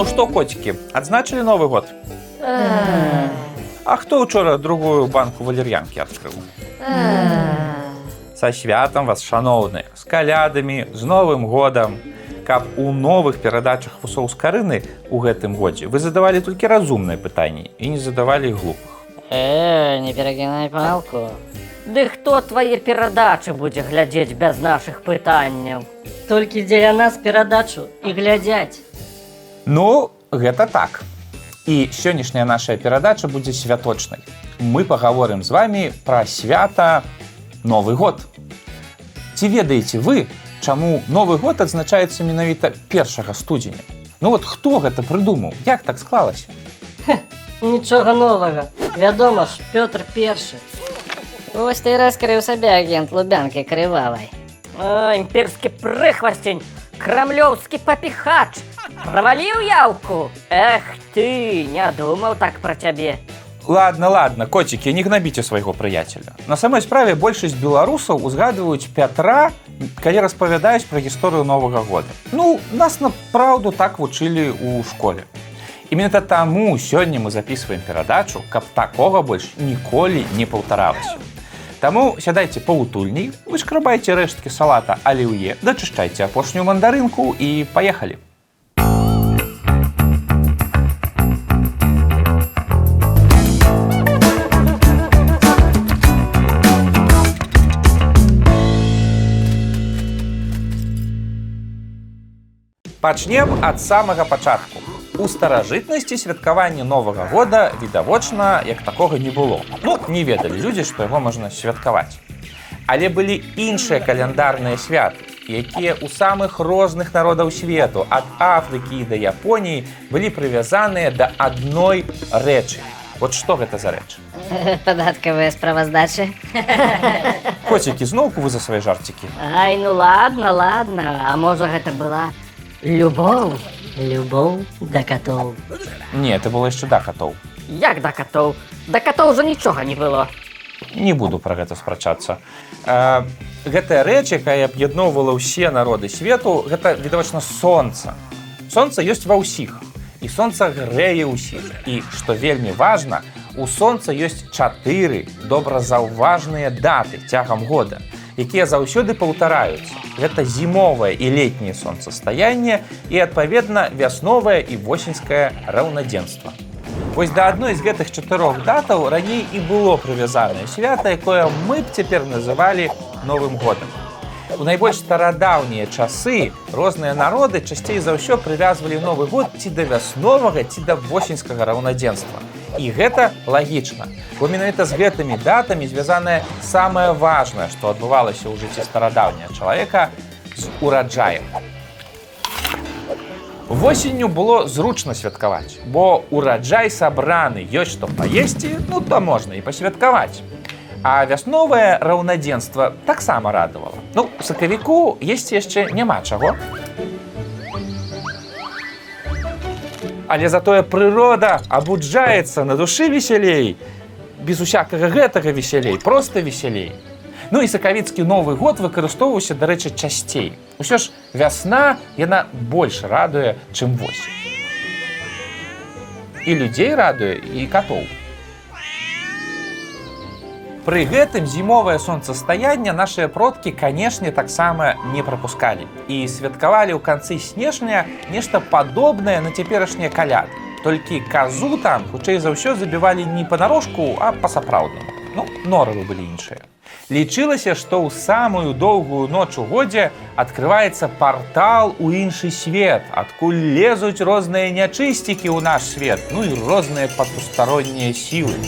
Ну што коцікі адзначылі новы год А хто учора другую банку валер'янкі адкрыў са святам вас шаноўныя з калядамі з новым годам каб у новых перадачах вусоў з карыны у гэтым годзе вы задавалі толькі разумныя пытанні і не задавалі глупых Э, не перагінай палку. Ды хто твае перадачы будзе глядзець без нашых пытанняў? Толькі дзеля нас перадачу і глядзяць. Ну, гэта так. І сённяшняя наша перадача будзе святочнай. Мы пагаворым з вами пра свята Новы год. Ці ведаеце вы, чаму новы год адзначаецца менавіта першага студзеня? Ну вот хто гэта прыдумаў, як так склалася? Нічога новага. Вядома ж, Пётр першы. Вось ты раскрыў сабе агент лубянкі крывавай. О, імперскі прыхвасцень, крамлёўскі папіхач. Праваліў яўку. Эх ты, не думаў так пра цябе. Ладно, ладно, коцікі, не гнабіце свайго прыяцеля. На самой справе большасць беларусаў узгадваюць Пятра, калі распавядаюць пра гісторыю новага года. Ну, нас на праўду так вучылі ў школе. І менавіта таму сёння мы записываем перадачу, каб такога больш ніколі не паўтаралася. Таму сядайце паўтульней, вышкрабайце рэшткі салата аліўе, дачышчайце апошнюю мандарынку і паехалі. Пачнем ад самага пачатку. У старажытнасці святкаванне новага года відавочна, як такога не было. Ну, не ведалі людзі, што яго можна святкаваць. Але былі іншыя каляндарныя святы, якія ў самых розных народаў свету, ад Афрыкі да Японіі былі прывязаныя да адной рэчы. Вот што гэта за рэч? Падаткавыя справаздачы. Коцікі зноўку вы за свае жарцікі. Ай, ну ладно, ладно, а можа гэта была любоў. Любоў да катоў. Не, это было яшчэ да катоў. Як да катоў? Да катоў уже нічога не было. не буду пра гэта спрачацца. Э, гэтая рэч, якая аб'ядноўвала ўсе народы свету, гэта відавочна сонца. Сонца ёсць ва ўсіх. І сонца грэе ўсіх. І што вельмі важна, у сонца ёсць чатыры добра заўважныя даты цягам года, якія заўсёды паўтараюцца. Гэта зімовае і летняе сонцастаянне і, адпаведна, вясновае і восеньскае раўнадзенства. Вось да адной з гэтых чатырох датаў раней і было прывязанае свята, якое мы б цяпер называлі новым годам. У найбольш старадаўнія часы розныя народы часцей за ўсё прывязвалі новы год ці да вясновага ці да восеньскага раўнадзенства. І гэта лагічна. Бо менавіта з гэтымі датамі звязанае самае важнае, што адбывалася ў жыцці старадаўняга чалавека з ураджаем. Восенню было зручна святкаваць, бо ураджай сабраны, ёсць што паесці, ну то можна і пасвяткаваць. А вясновае раўнадзенства таксама радавала. Ну, сакавіку есці яшчэ няма чаго. Але затое прырода абуджаецца на душы весялей, без усякага гэтага весялей, проста весялей. Ну і сакавіцкі новы год выкарыстоўваўся, дарэчы, часцей. Усё ж вясна яна больш радуе, чым восень. І людзей радуе і катоў. Пры гэтым зімовае сонцастаянне нашыя продкі, канешне, таксама не прапускалі і святкавалі ў канцы снежня нешта падобнае на цяперашнія каляды. Толькі казу там хутчэй за ўсё забівалі не па-нарошку, а па-сапраўднаму. Ну, норавы былі іншыя. Лічылася, што ў самую доўгую ноч у годзе адкрываецца партал у іншы свет, адкуль лезуць розныя нячысцікі ў наш свет, ну і розныя патустароннія сілы.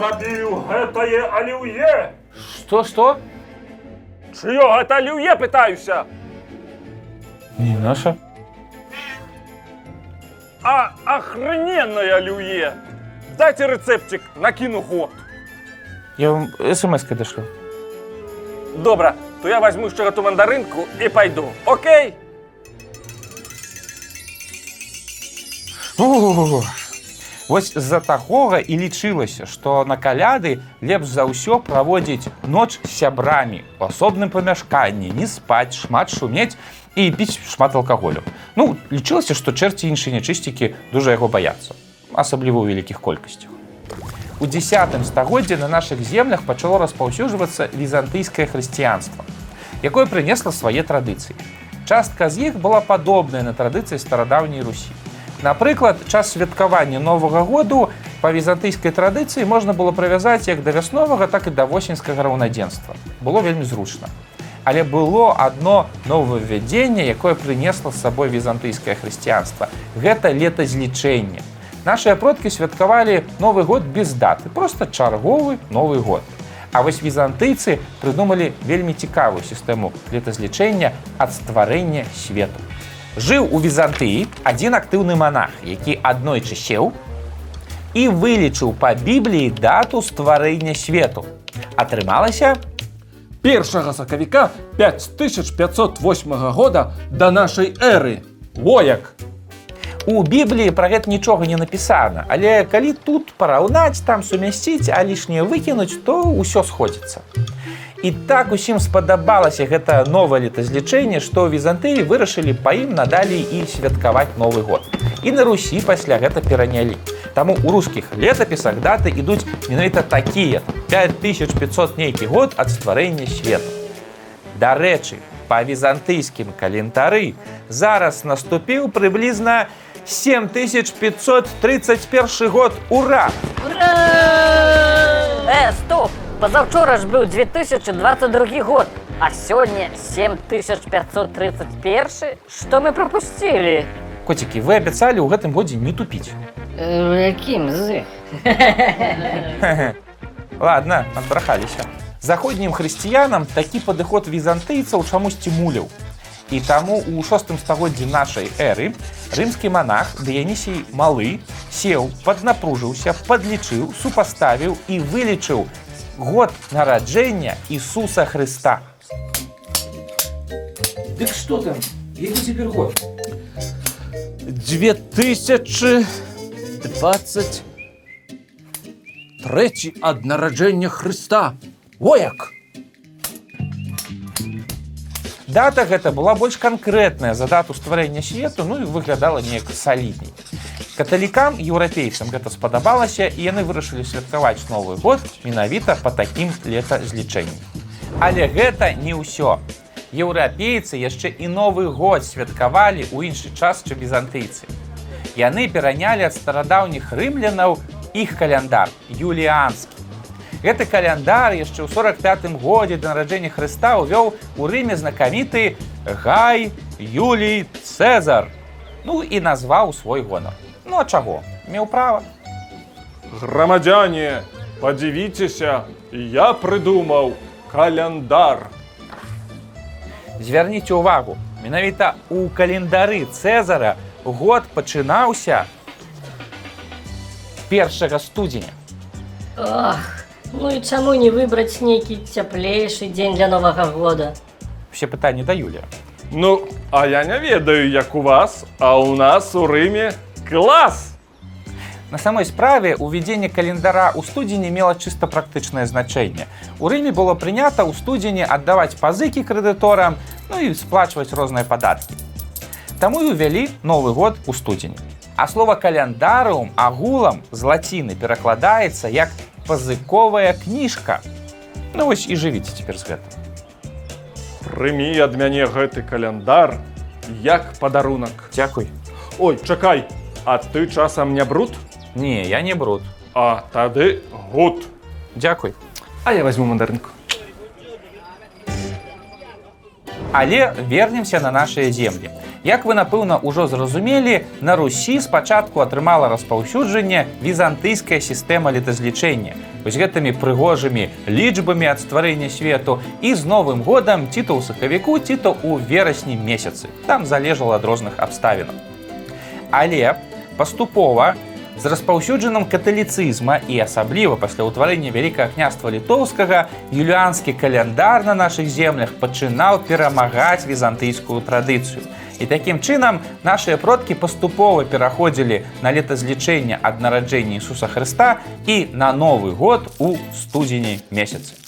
Зрабіў гэтае аліўе? Што што? Чыё гэта аліўе пытаюся? Не наша. А охрененное аліўе! Дайте рецептик, накину год. Я вам смс-кай дашлю. Добра, то я возьму ще эту мандаринку і пойду. Окей? О, Вось з-за такога і лічылася, што на каляды лепш за ўсё праводзіць ноч з сябрамі у асобным памяшканні, не спаць, шмат шумець і піць шмат алкаголю. Ну, лічылася, што чэрці іншыя нячысцікі дужа яго баяцца, асабліва ў вялікіх колькасцях. У 10 стагоддзі на нашых землях пачало распаўсюджвацца візантыйскае хрысціянства, якое прынесла свае традыцыі. Частка з іх была падобная на традыцыі старадаўняй Русі. Напрыклад, час святкавання новага году па візантыйскай традыцыі можна было прывязаць як да вясновага, так і да восеньскага раўнадзенства. Было вельмі зручна. Але было адно новаўвядзенне, якое прынесла з сабой візантыйскае хрысціянства. Гэта летазлічэнне. Нашыя продкі святкавалі новы год без даты, просто чарговы новы год. А вось візантыйцы прыдумалі вельмі цікавую сістэму летазлічэння ад стварэння свету. Жыў у візантыі адзін актыўны манах, які аднойчы сеў і вылічыў па бібліі дату стварэння свету. Атрымалася, Першага сакавіка 5508 года да нашай эры. Во як! У бібліі пра гэта нічога не напісана, але калі тут параўнаць там сумясціць, а лішняе выкінуць, то ўсё сходзіцца. І так усім спадабалася гэта новае летазлічэнне, што візантыі вырашылі па ім надалей і святкаваць новы год. І на Русі пасля гэта перанялі. Таму у рускіх летапісах даты ідуць менавіта такія 5500 нейкі год ад стварэння свету. Дарэчы, па візантыйскім калентары зараз наступіў прыблізна 7531 год ура! Э, стоп! Позавчора ж быў 2022 год, а сёння 7531. Што мы пропусцілі? Коцікі, вы абяцалі ў гэтым годзе не тупіць. Э, Яким з? Ладно, адбрахаліся. Заходнім хрысціянам такі падыход візантыйцаў чамусьці муляў. І таму у шостым стагоддзі нашай эры рымскі манах Дыянісій малы сеў, паднапружыўся, падлічыў, супаставіў і вылічыў год нараджэння Ісуса Хрыста. Дык што там? Які цяпер год? 2023 ад нараджэння Хрыста. Во як! Дата гэта была больш канкрэтная за дату стварэння свету, ну і выглядала неяк салідней. Каталікам еўрапейцам гэта спадабалася і яны вырашылі святкаваць новы год менавіта па такім летазлічэнні. Але гэта не ўсё. Еўрапейцы яшчэ і новы год святкавалі ў іншы час, чым візантыйцы. Яны перанялі ад старадаўніх рымлянаў іх каляндар юліанскі. Гэты каляндар яшчэ ў 45 годзе да нараджэння Хрыста ўвёў у рыме знакаміты Гай Юлій Цезар. Ну і назваў свой гонар. Ну а чаго? Меў права. Грамадзяне, падзівіцеся, я прыдумаў каляндар. Звярніце ўвагу, менавіта у календары Цезара год пачынаўся 1 студзеня. Ох, ну і чаму не выбраць нейкі цяплейшы дзень для новага года? Все пытанні да Юлія. Ну, а я не ведаю, як у вас, а у нас у Рыме клас! На самой справе увядзенне календара ў студзені мела чыста практычнае значэнне. У рыме было прынята ў студзені аддаваць пазыкі крэдыторам, ну і сплачваць розныя падаткі. Таму і ўвялі новы год у студзені. А слова каляндарыум агулам з лаціны перакладаецца як пазыковая кніжка. Ну вось і жывіце цяпер з гэтым. Прымі ад мяне гэты каляндар як падарунак. Дзякуй. Ой, чакай, а ты часам не бруд? Не, я не бруд. А тады гуд. Дзякуй. А я возьму мандарынку. Але вернемся на нашыя землі. Як вы напэўна ўжо зразумелі, на Русі спачатку атрымала распаўсюджанне візантыйская сістэма летазлічэння. Вось гэтымі прыгожымі лічбамі ад стварэння свету і з новым годам ці то ў сакавіку, ці то ў верасні месяцы. Там залежала ад розных абставінаў. Але паступова з распаўсюджаным каталіцызма і асабліва пасля ўтварэння вялікага княства літоўскага юліанскі каляндар на нашых землях пачынаў перамагаць візантыйскую традыцыю. І такім чынам нашыя продкі паступова пераходзілі на летазлічэнне ад нараджэння Ісуса Хрыста і на новы год у студзені месяцы.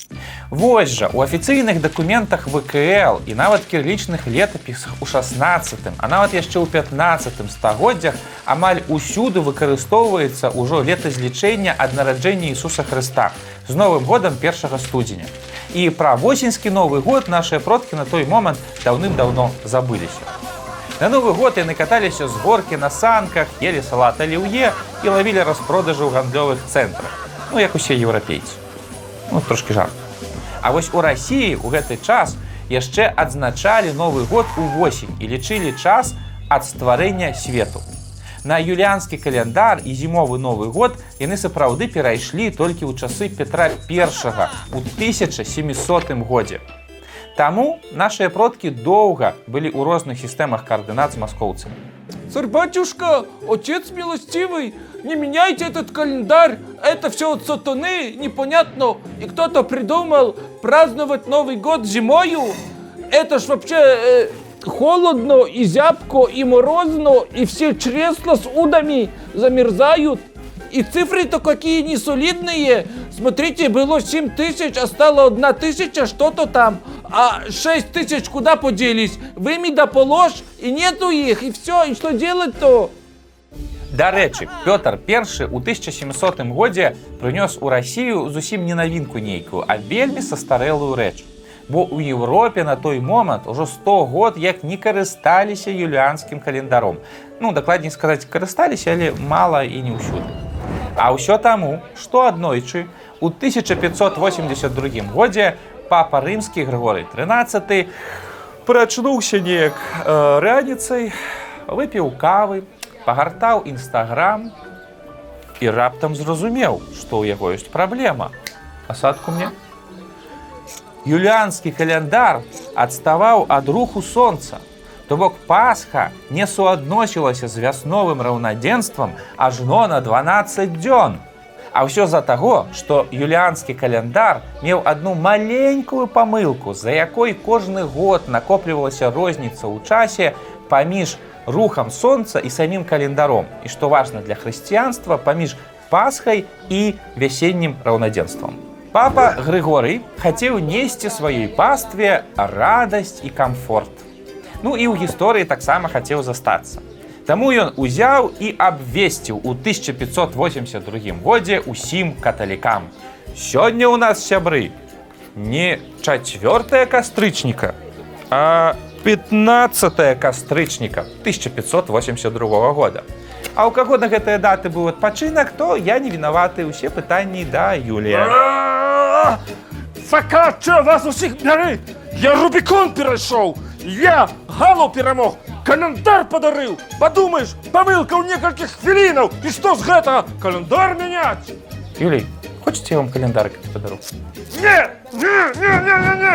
Вось жа у афіцыйных дакументах ВКЛ і нават кірлічных летапісах у 16, а нават яшчэ ў 15 стагоддзях амаль усюды выкарыстоўваецца ўжо летазлічэнне ад нараджэння Ісуса Хрыста з новым годам першага студзеня. І пра восеньскі новы год нашыя продкі на той момант даўным-даўно забыліся. На новы год яны каталіся з горкі на санках, елі салат аліўе і лавілі распродажы ў гандлёвых цэнтрах. Ну як усе еўрапейцы. Ну трошки жарт. А вось у рассіі ў гэты час яшчэ адзначалі новы год увосень і лічылі час ад стварэння свету. На юліанскі каляндар і зімовы новы год яны сапраўды перайшлі толькі ў часы Петра I у 1700 годзе. Таму нашыя продкі доўга былі ў розных сістэмах каардынат з маскоўцамі. Царь-батюшка, отец милостивый, не меняйте этот календарь. Это все от сатаны, непонятно. И кто-то придумал праздновать Новый год зимою. Это ж вообще э, холодно и зябко, и морозно, и все чресла с удами замерзают. И цифры-то какие несолидные. Смотрите, было 7 тысяч, а стало 1 тысяча, что-то там. А 6 тысяч куда поделись? Выми да положь, и нету их, и все, и что делать-то? Дарэчы, Пётр I у 1700 годзе прынёс у Расію зусім не навінку нейкую, а вельмі састарэлую рэч. Бо ў Еўропе на той момант ужо 100 год як не карысталіся юліанскім календаром. Ну дакладней сказаць, карысталіся, але мала і не ўсюды. А ўсё таму, што аднойчы у 1582 годзе папа рымскі Григорый 13 прачнуўся неяк э, раніцай, выпіў кавы, пагартаў нстаграм і раптам зразумеў, што ў яго ёсць праблема. Асадку мне. Юліанскі каляндар адставаў ад руху сонца. То бок Пасха не суадносілася з вясновым раўнадзенствам ажно на 12 дзён. А ўсё з-за таго, што юліанскі каляндар меў адну маленькую памылку, за якой кожны год накоплівалася розніца ў часе паміж рухам сонца і самім календаром. І што важна для хрысціянства паміж пасхай і вясеннім раўнадзенствам. Папа Грыгорый хацеў несці сваёй пастве радасць і камфорт. Ну і ў гісторыі таксама хацеў застацца. Таму ён узяў і абвесціў у 1582 годзе усім каталікам. Сёння ў нас сябры не чацвёртая кастрычніка, а 15 кастрычніка 1582 года. А ў каго на гэтыя даты быў адпачынак, то я не вінаваты ўсе пытанні да Юлія. Факача, вас усіх бяры! Я Рубікон перайшоў! Я Галу перамог! Календар падарыў! Падумаеш, памылка ў некалькіх хвілінаў! І што з гэтага? Календар мяняць! Юлій, хочаце я вам календарык падару? Не! Не, не, не, не, не!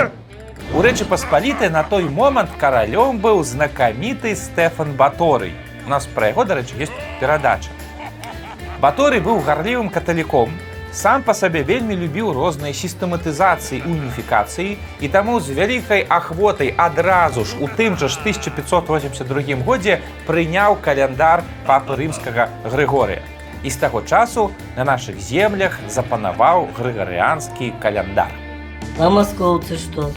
У рэчы паспалітай на той момант каралём быў знакаміты Стэфан Баторый. У нас пра яго, дарэчы, ёсць перадача. Баторый быў гарлівым каталіком, сам па сабе вельмі любіў розныя сістэматызацыі уніфікацыі і таму з вялікай ахвотай адразу ж у тым жа ж 1582 годзе прыняў каляндар папы рымскага Грыгорыя. І з таго часу на нашых землях запанаваў грыгарыанскі каляндар. А московцы что?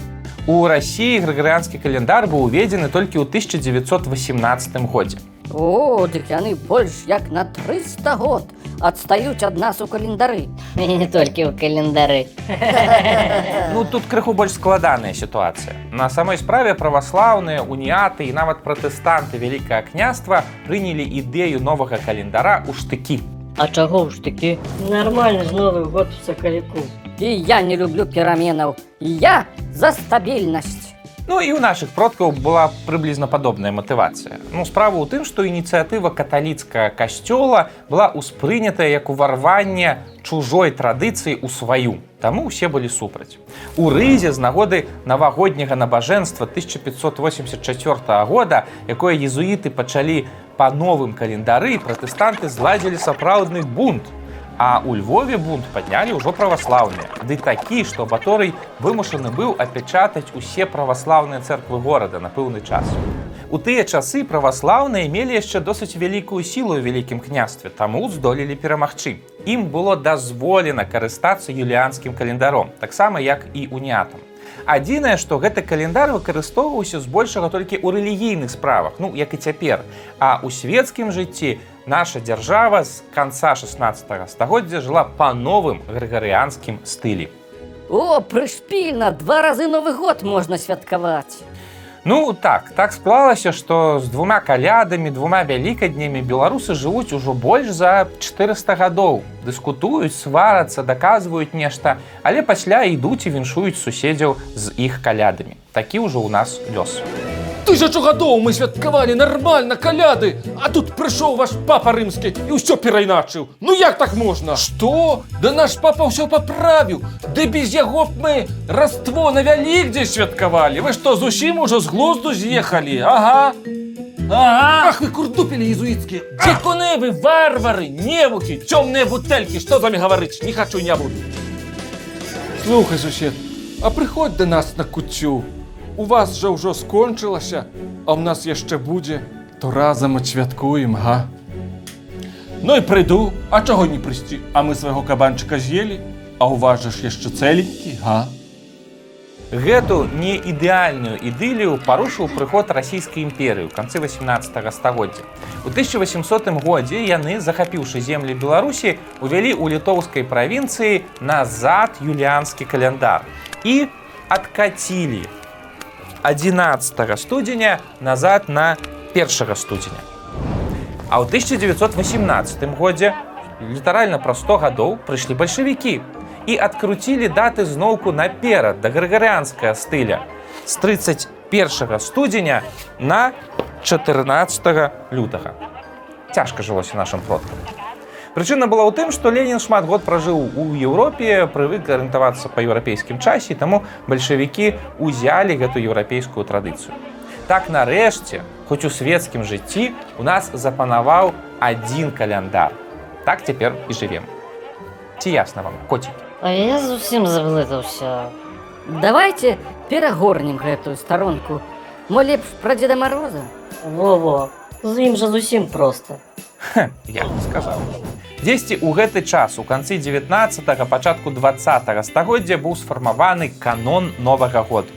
У Расіі грыгарыанскі календар быў уведзены толькі ў 1918 годзе. О, дык яны больш як на 300 год адстаюць ад нас у календары. И не только у календары. Ну тут крыху больш складаная сітуацыя. На самой справе праваслаўныя уніяты і нават пратэстанты вялікае княства прынялі ідэю новага календара ў штыкі. А чаго ж такі? Нормальны ж Новый год в Соколику. І я не люблю пераменаў. Я за стабільнасць. Ну і ў нашых продкаў была прыблізна падобная матывацыя. Ну справа ў тым, што ініцыятыва каталіцкага касцёла была ўспрынятая як уварванне чужой традыцыі ў сваю. Таму ўсе былі супраць. У рызе з нагоды навагодняга набажэнства 1584 года, якое езуіты пачалі па новым календары, пратэстанты зладзілі сапраўдны бунт. А у Львове бунт паднялі ўжо праваслаўныя. Ды такі, што Баторый вымушаны быў апячатаць усе праваслаўныя цэрквы горада на пэўны час. У тыя часы праваслаўныя мелі яшчэ досыць вялікую сілу ў вялікім княстве, таму здолелі перамагчы. Ім было дазволена карыстацца юліанскім календаром, таксама як і уніатам. Адзінае, што гэты календар выкарыстоўваўся збольшага толькі ў рэлігійных справах, ну як і цяпер. А ў свецкім жыцці наша дзяржава з канца 16 стагоддзя жыла па новым грыгарыянскім стылі. О, прышпільна, два разы Новы год можна святкаваць. Ну так, так склалася, што з двума калядамі, двума вялікаднямі беларусы жывуць ужо больш за 400 гадоў. Дыскутуюць, сварацца, даказваюць нешта, але пасля ідуць і віншуюць суседзяў з іх калядамі. Такі ўжо ў нас лёс. Тысячу гадоў мы святкавалі нармальна каляды, а тут прыйшоў ваш папа рымскі і ўсё перайначыў. Ну як так можна? Што? Да наш папа ўсё паправіў. Ды без яго б мы раство на вялікдзень святкавалі. Вы што, зусім ужо з глузду з'ехалі? Ага. Ага. Ах вы курдупелі езуіцкія. Дзікуны вы, варвары, невукі, цёмныя бутэлькі. Што з вамі гаварыць? Не хачу, не буду. Слухай, сусед, а прыходь да нас на куцю. У вас жа ўжо скончылася, а ў нас яшчэ будзе, то разам адсвяткуем, га. Ну і прыйду, а чаго не прыйсці? А мы свайго кабанчыка з'елі, а ў вас жа ж яшчэ цэленькі, га? Гэту неідэальную ідылію парушыў прыход расійскай імперыі ў канцы 18 стагоддзя. У 1800 годзе яны, захапіўшы землі Беларусі, увялі ў літоўскай правінцыі назад юліанскі каляндар і адкацілі 11 студзеня назад на 1 студзеня. А ў 1918 годзе літаральна праз 100 гадоў прыйшлі бальшавікі і адкруцілі даты зноўку наперад да грыгарыанскага стыля з 31 студзеня на 14 лютага. Цяжка жылося нашым продкам. Прычына была ў тым, што Ленін шмат год пражыў у Еўропе, прывык арыентавацца па еўрапейскім часе, таму бальшавікі ўзялі гэту еўрапейскую традыцыю. Так нарэшце, хоць у свецкім жыцці у нас запанаваў адзін каляндар. Так цяпер і жывем. Ці ясна вам, коці. А я зусім ўсё. Давайте перагорнем гэтую старонку. Мо лепш пра Дзеда Мороза. Во-во, з ім жа зусім проста. Я б сказаў. Дзесьці ў гэты час у канцы 19 пачатку 20 стагоддзя быў сфармаваны канон новага году.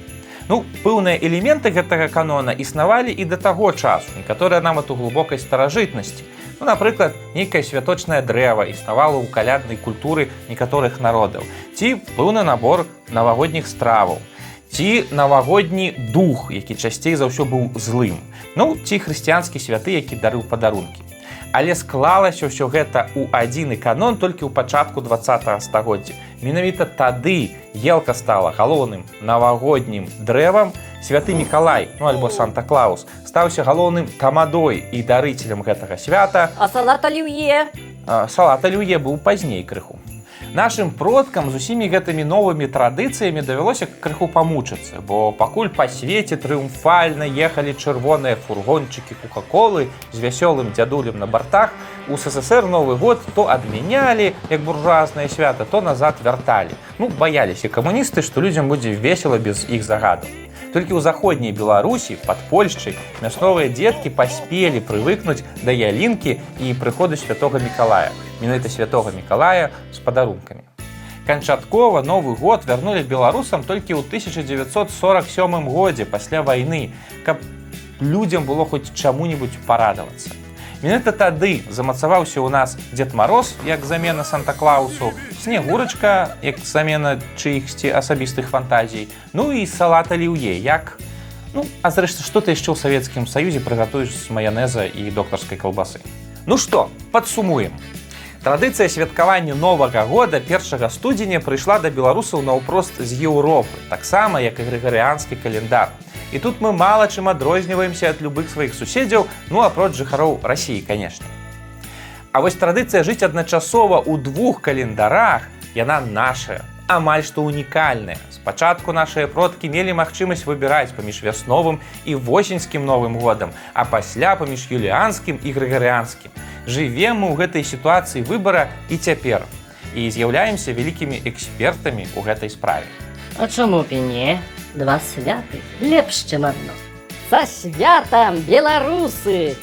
Ну, пэўныя элементы гэтага канона існавалі і да таго часу, некаторыя нават у глубокай старажытнасці. Ну, напрыклад, нейкае святочнае дрэва існавала ў каляднай культуры некаторых народаў. Ці пэўны набор навагодніх страваў. Ці навагодні дух, які часцей за ўсё быў злым. Ну, ці хрысціянскі святы, які дарыў падарункі. Але склалася ўсё гэта ў адзіны канон толькі ў пачатку 20 стагоддзя. Менавіта тады елка стала галоўным навагоднім дрэвам, святы Мікалай, ну альбо Санта-Клаус, стаўся галоўным тамадой і дарыцелем гэтага свята. А салат аліўе. А, Салат алюе быў пазней крыху. Нашым продкам з усімі гэтымі новымі традыцыямі давялося крыху памучыцца, бо пакуль па свеце трыумфальна ехалі чырвоныя фургончыкі кука-колы з вясёлым дзядулем на бартах, у ССР новы год то адмянялі як буржуазнае свята, то назад вярталі. Ну баяліся камуністы, што людзям будзе весела без іх загадаў. Толькі ў заходняй Беларусі пад Польшчай мясцовыя дзеткі паспелі прывыкнуць да ялінкі і прыходу святога Мікалая. Менавіта святога Мікалая з падарункамі. Канчаткова новы год вярнулі беларусам толькі ў 1947 годзе пасля вайны, каб людзям было хоць чаму-небудзь парадавацца. Менавіта тады замацаваўся ў нас Дед Мароз як замена Санта-Клаусу, снегурачка як замена чыихсьці асабістых фантазій, ну і салат аліўе як Ну, а зрэшты, што ты яшчэ ў Савецкім Саюзе прыгатуеш з маянеза і доктарскай калбасы. Ну што, падсумуем. Традыцыя святкавання новага года 1 студзеня прыйшла да беларусаў наўпрост з Еўропы, таксама як і грыгарыанскі календар. І тут мы мала чым адрозніваемся ад любых сваіх суседзяў, ну апроч жыхароў рассіі, канешне. А вось традыцыя жыць адначасова ў двух календарах яна нашая, амаль што унікальная. Спачатку нашыя продкі мелі магчымасць выбіраць паміж вясновым і восеньскім новым годам, а пасля паміж юліанскім і грыгарыанскім. Жывем мы ў гэтай сітуацыі выбара і цяпер і з'яўляемся вялікімі экспертамі ў гэтай справе. А чаму б не? Два святы лепш, чым адно. Са святам, беларусы!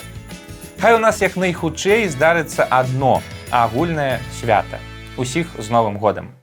Хай у нас як найхутчэй здарыцца адно агульнае свята. Усіх з новым годам.